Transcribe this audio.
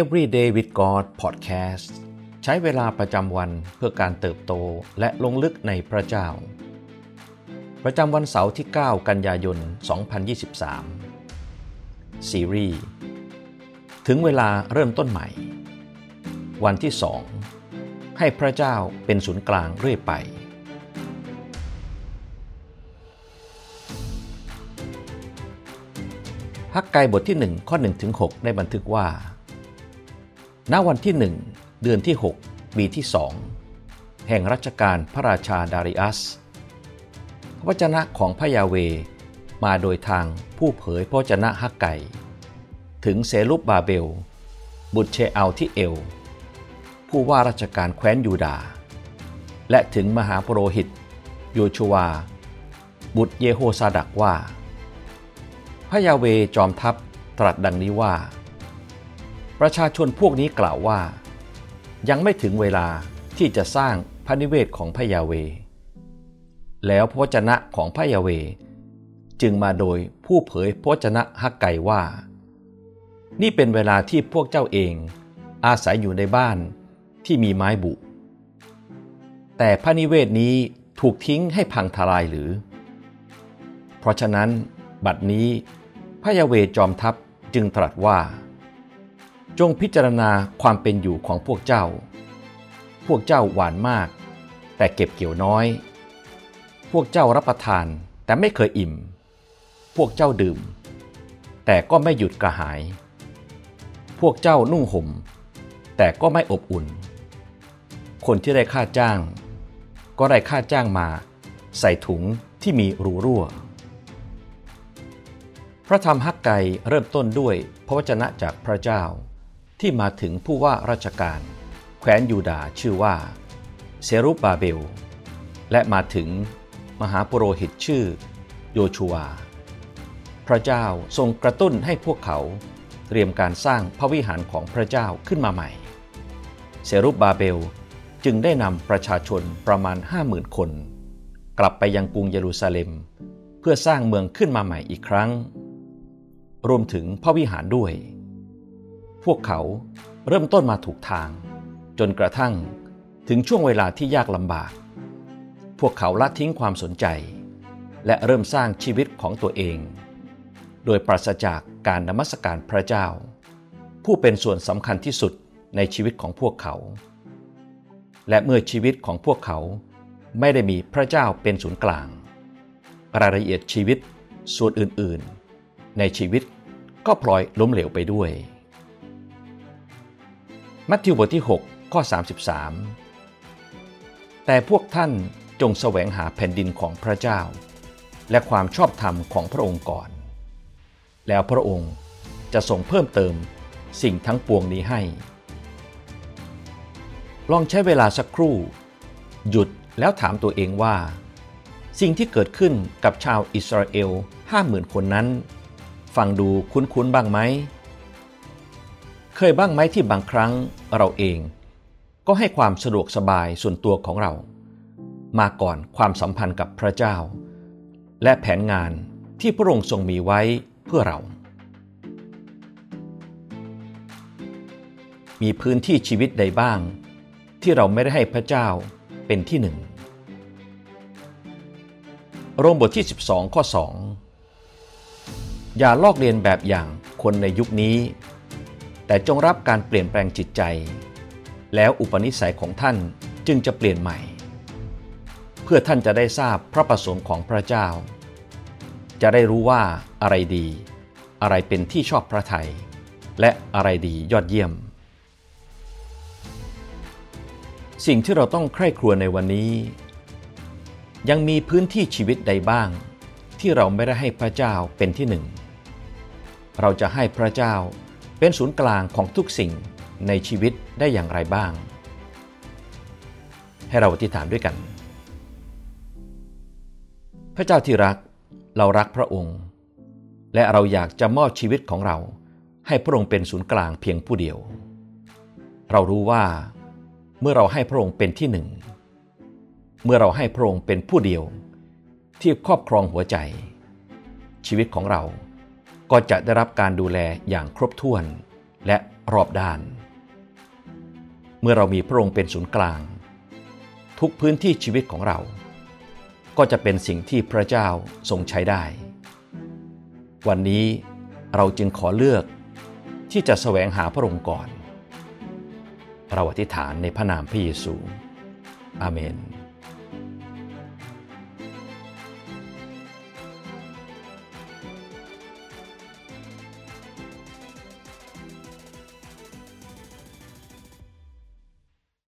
Everyday with God Podcast ใช้เวลาประจำวันเพื่อการเติบโตและลงลึกในพระเจ้า ประจำวันเสาร์ที่ 9 กันยายน 2023 ซีรีส์ถึงเวลาเริ่มต้นใหม่ วันที่ 2 ให้พระเจ้าเป็นศูนย์กลางเรื่อยไป ฮักไกบทที่ 1 ข้อ1ถึง6ได้บันทึกว่า ณวันที่ 1 เดือนที่ 6 ปีที่2แห่งรัชกาลพระราชาดาริอัส พระวจนะของพระยาเวมาโดยทางผู้เผยพระวจนะฮักไกถึงเซลุบบาเบล บุตรเชอัลที่เอล ผู้ว่าราชการแคว้นยูดา และถึงมหาปรหิต โยชัวา บุตรเยโฮซาดักว่า พระยาเวจอมทัพตรัสดังนี้ว่า ประชาชนพวกนี้กล่าวว่า ยังไม่ถึงเวลาที่จะสร้างพระนิเวศของพระยาเว แล้วพระวจนะของพระยาเว จึงมาโดยผู้เผยพระวจนะฮักไกว่า นี่เป็นเวลาที่พวกเจ้าเองอาศัยอยู่ในบ้านที่มีไม้บุ แต่พระนิเวศนี้ถูกทิ้งให้พังทลายหรือ เพราะฉะนั้นบัดนี้พระยาเวจอมทัพจึงตรัสว่า จงพิจารณาความเป็นอยู่ของพวกเจ้า พวกเจ้าหวานมาก แต่เก็บเกี่ยวน้อย พวกเจ้ารับประทานแต่ไม่เคยอิ่ม พวกเจ้าดื่ม แต่ก็ไม่หยุดกระหาย พวกเจ้านุ่งห่ม แต่ก็ไม่อบอุ่น คนที่ได้ค่าจ้าง ก็ได้ค่าจ้างมา ใส่ถุงที่มีรูรั่ว พระธรรมฮักไกเริ่มต้นด้วยพระวจนะจากพระเจ้า ที่มาถึงผู้ว่าราชการแคว้นยูดาชื่อว่าเซรุบบาเบล และมาถึงมหาปุโรหิตชื่อโยชัว พระเจ้าทรงกระตุ้นให้พวกเขาเตรียมการสร้างพระวิหารของพระเจ้าขึ้นมาใหม่ เซรุบบาเบลจึงได้นำประชาชนประมาณ 50,000 คน กลับไปยังกรุงเยรูซาเล็ม เพื่อสร้างเมืองขึ้นมาใหม่อีกครั้ง รวมถึงพระวิหารด้วย พวกเขาเริ่มต้นมาถูกทาง จนกระทั่งถึงช่วงเวลาที่ยากลำบาก พวกเขาละทิ้งความสนใจ และเริ่มสร้างชีวิตของตัวเอง โดยปราศจากการนมัสการพระเจ้า ผู้เป็นส่วนสำคัญที่สุดในชีวิตของพวกเขา และเมื่อชีวิตของพวกเขาไม่ได้มีพระเจ้าเป็นศูนย์กลาง รายละเอียดชีวิตส่วนอื่นๆ ในชีวิตก็พลอยล้มเหลวไปด้วย มัทธิวบทที่ 6 ข้อ 33 แต่พวกท่านจงแสวงหาแผ่นดินของพระเจ้า และความชอบธรรมของพระองค์ก่อน แล้วพระองค์จะทรงเพิ่มเติมสิ่งทั้งปวงนี้ให้ ลองใช้เวลาสักครู่ หยุดแล้วถามตัวเองว่า สิ่งที่เกิดขึ้นกับชาวอิสราเอลห้าหมื่นคนนั้น ฟังดูคุ้นๆบ้างไหม เคยบ้างไหมที่บางครั้งเราเอง ก็ให้ความสะดวกสบายส่วนตัวของเรา มาก่อนความสัมพันธ์กับพระเจ้า และแผนงานที่พระองค์ทรงมีไว้เพื่อเรา มีพื้นที่ชีวิตใดบ้าง ที่เราไม่ได้ให้พระเจ้าเป็นที่หนึ่งโรมบทที่ 12 ข้อ 2 อย่าลอกเลียนแบบอย่างคนในยุคนี้ แต่จงรับการเปลี่ยนแปลงจิตใจ แล้วอุปนิสัยของท่านจึงจะเปลี่ยนใหม่ เพื่อท่านจะได้ทราบพระประสงค์ของพระเจ้า จะได้รู้ว่าอะไรดี อะไรเป็นที่ชอบพระทัยและอะไรดียอดเยี่ยม สิ่งที่เราต้องใคร่ครวญในวันนี้ ยังมีพื้นที่ชีวิตใดบ้าง ที่เราไม่ได้ให้พระเจ้าเป็นที่หนึ่ง เราจะให้พระเจ้า เป็นศูนย์กลางของทุกสิ่งในชีวิตได้อย่างไรบ้าง ให้เราอธิษฐานด้วยกัน พระเจ้าที่รักเรารักพระองค์ และเราอยากจะมอบชีวิตของเรา ให้พระองค์เป็นศูนย์กลางเพียงผู้เดียว เรารู้ว่าเมื่อเราให้พระองค์เป็นที่หนึ่ง เมื่อเราให้พระองค์เป็นผู้เดียว ที่ครอบครองหัวใจ ชีวิตของเรา ก็จะได้รับการดูแลอย่างครบถ้วนและรอบด้าน เมื่อเรามีพระองค์เป็นศูนย์กลาง ทุกพื้นที่ชีวิตของเรา ก็จะเป็นสิ่งที่พระเจ้าทรงใช้ได้ วันนี้เราจึงขอเลือกที่จะแสวงหาพระองค์ก่อน เราอธิษฐานในพระนามพระเยซู อาเมน